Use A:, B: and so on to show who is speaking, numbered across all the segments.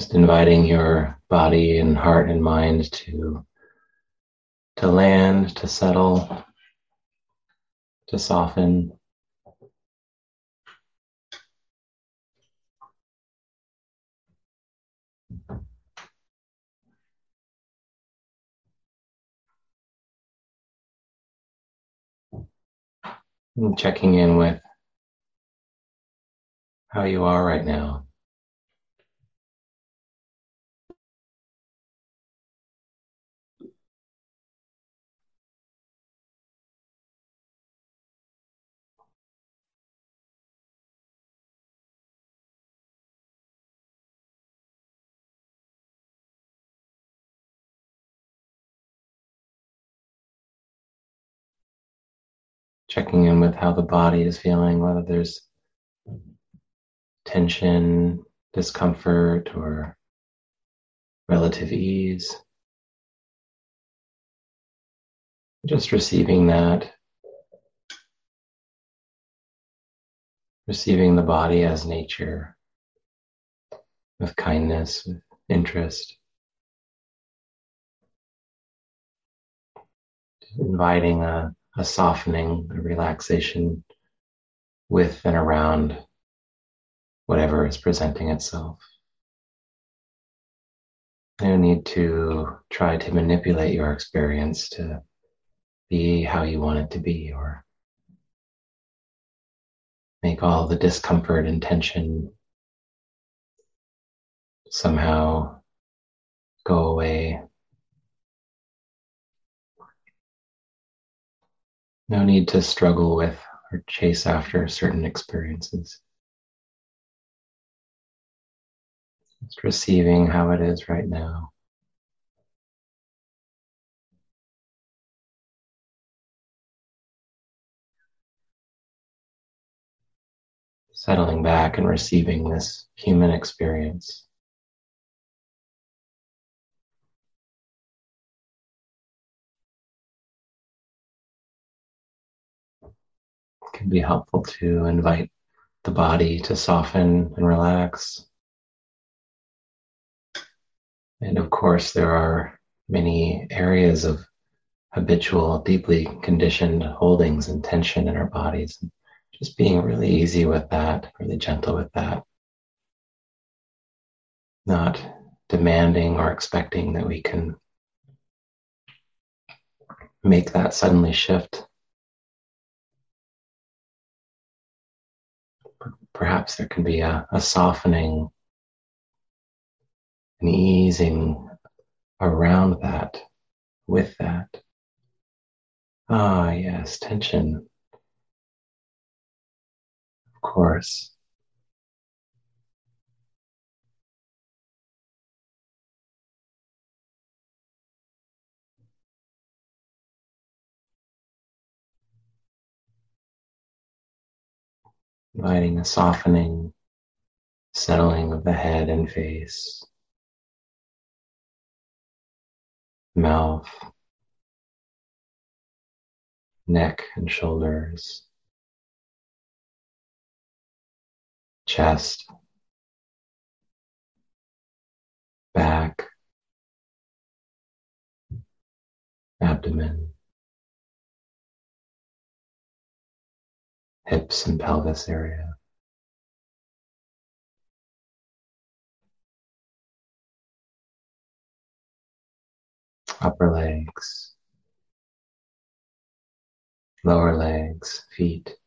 A: Just inviting your body and heart and mind to to land, to settle, to soften. And checking in with how you are right now. Checking in with how the body is feeling, whether there's tension, discomfort, or relative ease. Just receiving that, receiving the body as nature with kindness, with interest. Inviting a a softening, a relaxation with and around whatever is presenting itself. No need to try to manipulate your experience to be how you want it to be or make all the discomfort and tension somehow go away No need to struggle with or chase after certain experiences. Just receiving how it is right now. Settling back and receiving this human experience. Can be helpful to invite the body to soften and relax. And of course, there are many areas of habitual, deeply conditioned holdings and tension in our bodies. Just being really easy with that, really gentle with that. Not demanding or expecting that we can make that suddenly shift perhaps there can be a, a softening, an easing around that, with that. Ah, yes, tension. Of course. Inviting a softening, settling of the head and face, mouth, neck and shoulders, chest, back, abdomen. Hips and pelvis area. Upper legs, lower legs, feet.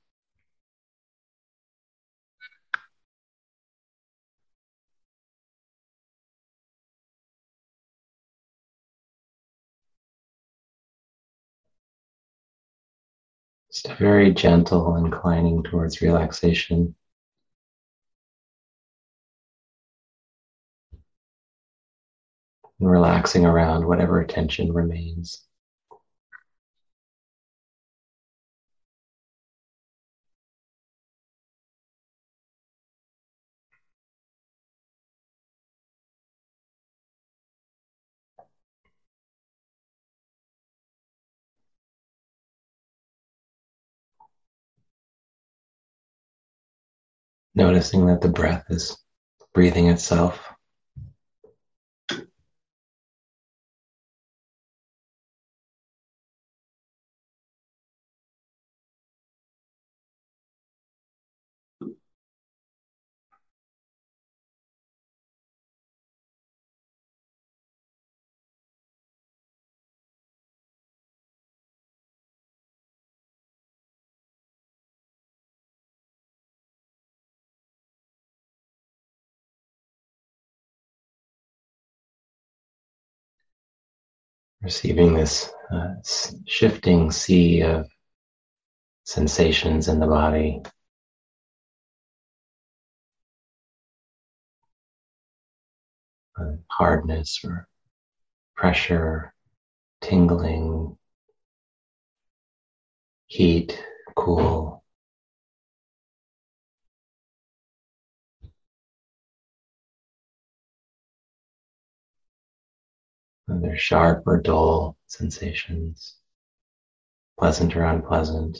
A: Just a very gentle inclining towards relaxation. And relaxing around whatever tension remains. Noticing that the breath is breathing itself. Receiving this uh, shifting sea of sensations in the body. Uh, hardness or pressure, tingling, heat, cool. They're sharp or dull sensations, pleasant or unpleasant.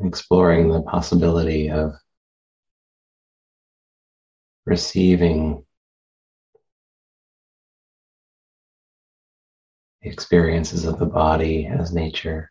A: Exploring the possibility of receiving the experiences of the body as nature.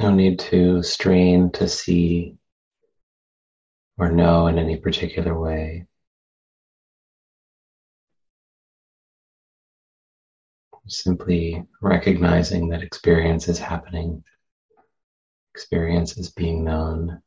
A: No need to strain to see or know in any particular way. Simply recognizing that experience is happening, experience is being known.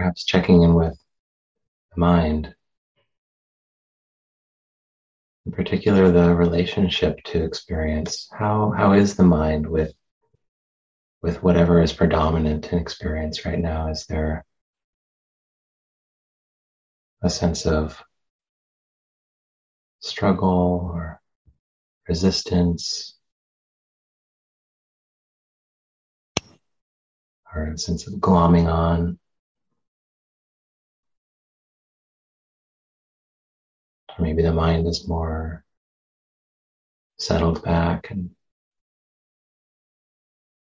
A: Perhaps checking in with the mind, in particular the relationship to experience. How how is the mind with with whatever is predominant in experience right now? Is there a sense of struggle or resistance or a sense of glomming on? Maybe the mind is more settled back and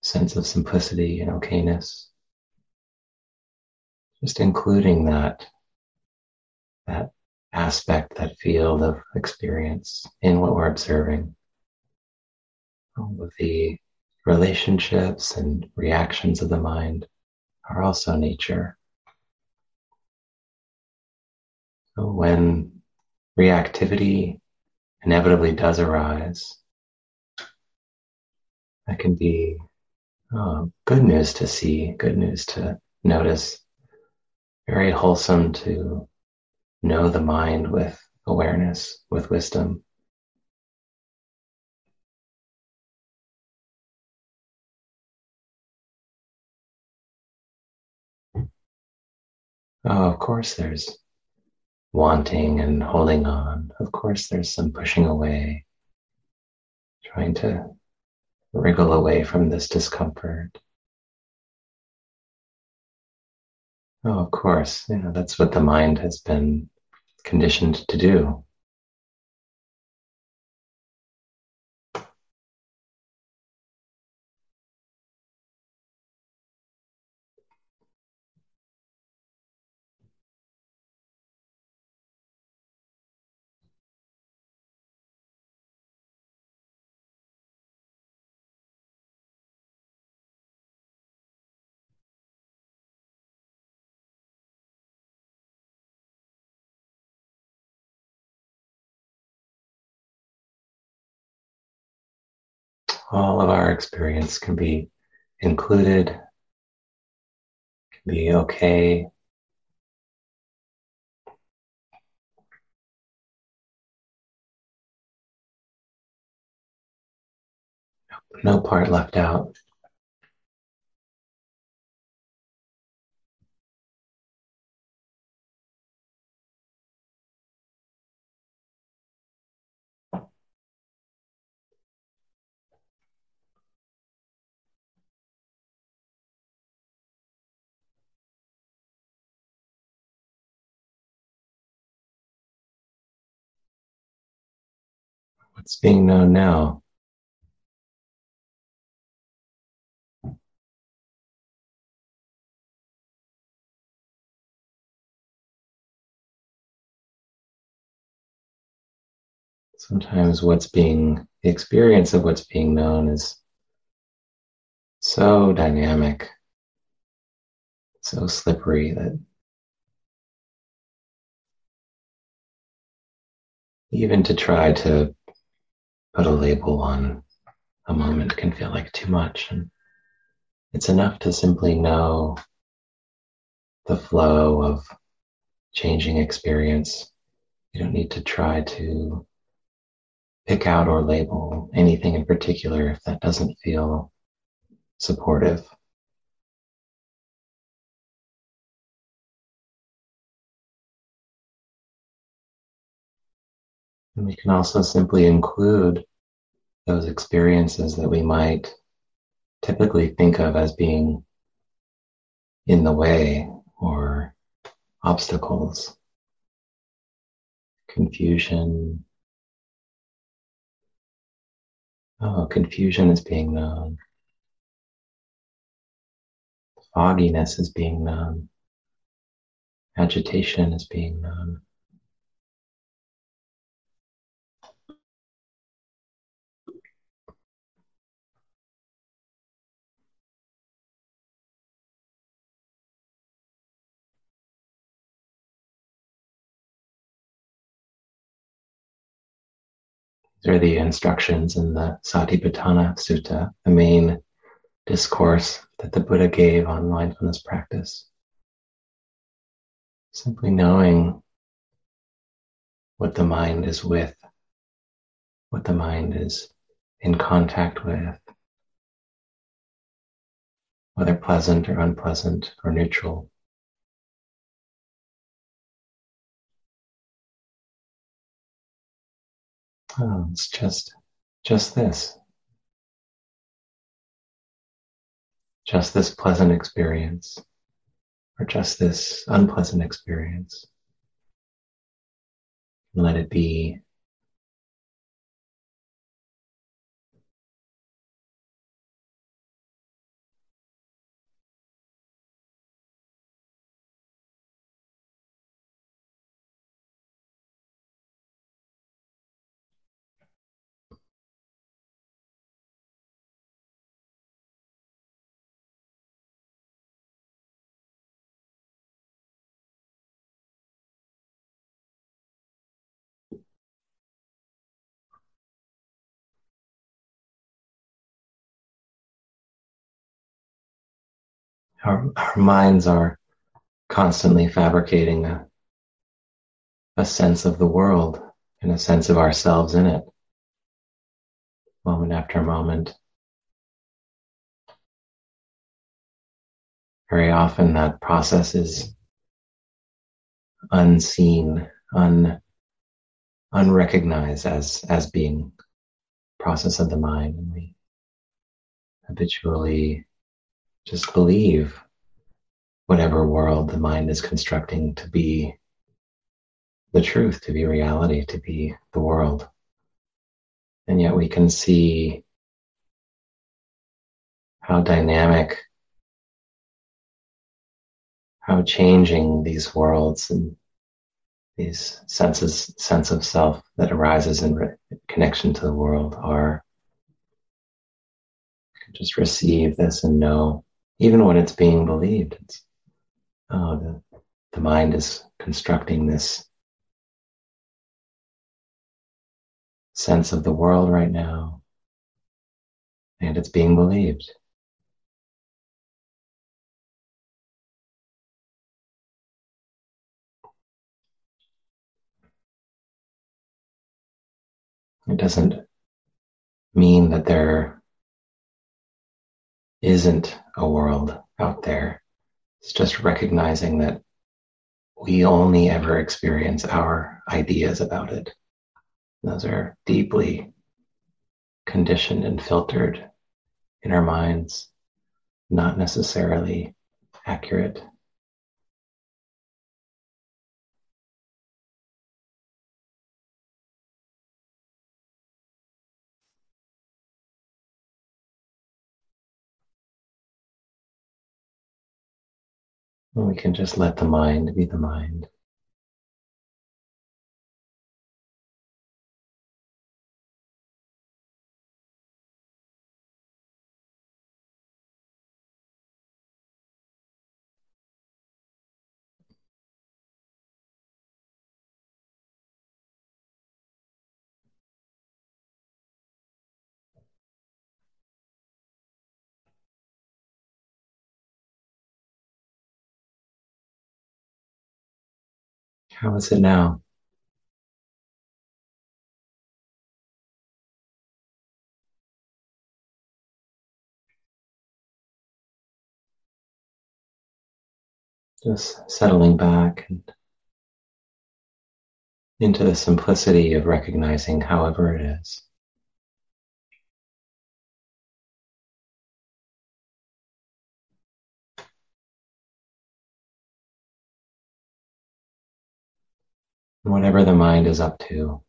A: sense of simplicity and okayness. Just including that, that aspect, that field of experience in what we're observing. All of the relationships and reactions of the mind are also nature. So when reactivity inevitably does arise, that can be oh, good news to see, good news to notice, very wholesome to know the mind with awareness, with wisdom. Oh, of course, there's wanting and holding on. Of course, there's some pushing away, trying to wriggle away from this discomfort. Oh, of course, know, that's what the mind has been conditioned to do. All of our experience can be included, can be okay. No part left out. What's being known now? Sometimes what's being, the experience of what's being known is so dynamic, so slippery that even to try to put a label on a moment can feel like too much. And it's enough to simply know the flow of changing experience. You don't need to try to pick out or label anything in particular if that doesn't feel supportive. And we can also simply include those experiences that we might typically think of as being in the way or obstacles, confusion. Oh, confusion is being known. Fogginess is being known. Agitation is being known. Are the instructions in the Satipatthana Sutta, the main discourse that the Buddha gave on mindfulness practice. Simply knowing what the mind is with, what the mind is in contact with, whether pleasant or unpleasant or neutral. It's just, just this. Just this pleasant experience, or just this unpleasant experience. Let it be. Our, our minds are constantly fabricating a, a sense of the world and a sense of ourselves in it, moment after moment. Very often that process is unseen, un, unrecognized as, as being process of the mind. And we habitually just believe whatever world the mind is constructing to be the truth, to be reality, to be the world. And yet we can see how dynamic, how changing these worlds and these senses, sense of self that arises in re- connection to the world are. Just receive this and know, even when it's being believed, it's oh, the, the mind is constructing this sense of the world right now, and it's being believed. It doesn't mean that there isn't a world out there. It's just recognizing that we only ever experience our ideas about it. Those are deeply conditioned and filtered in our minds, not necessarily accurate. We can just let the mind be the mind. How is it now? Just settling back and into the simplicity of recognizing however it is. Whatever the mind is up to,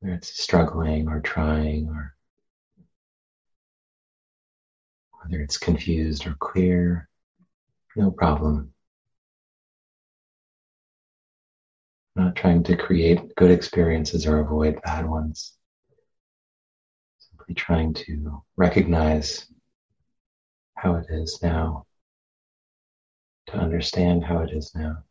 A: whether it's struggling or trying or whether it's confused or clear, no problem. Not trying to create good experiences or avoid bad ones. Simply trying to recognize how it is now, to understand how it is now.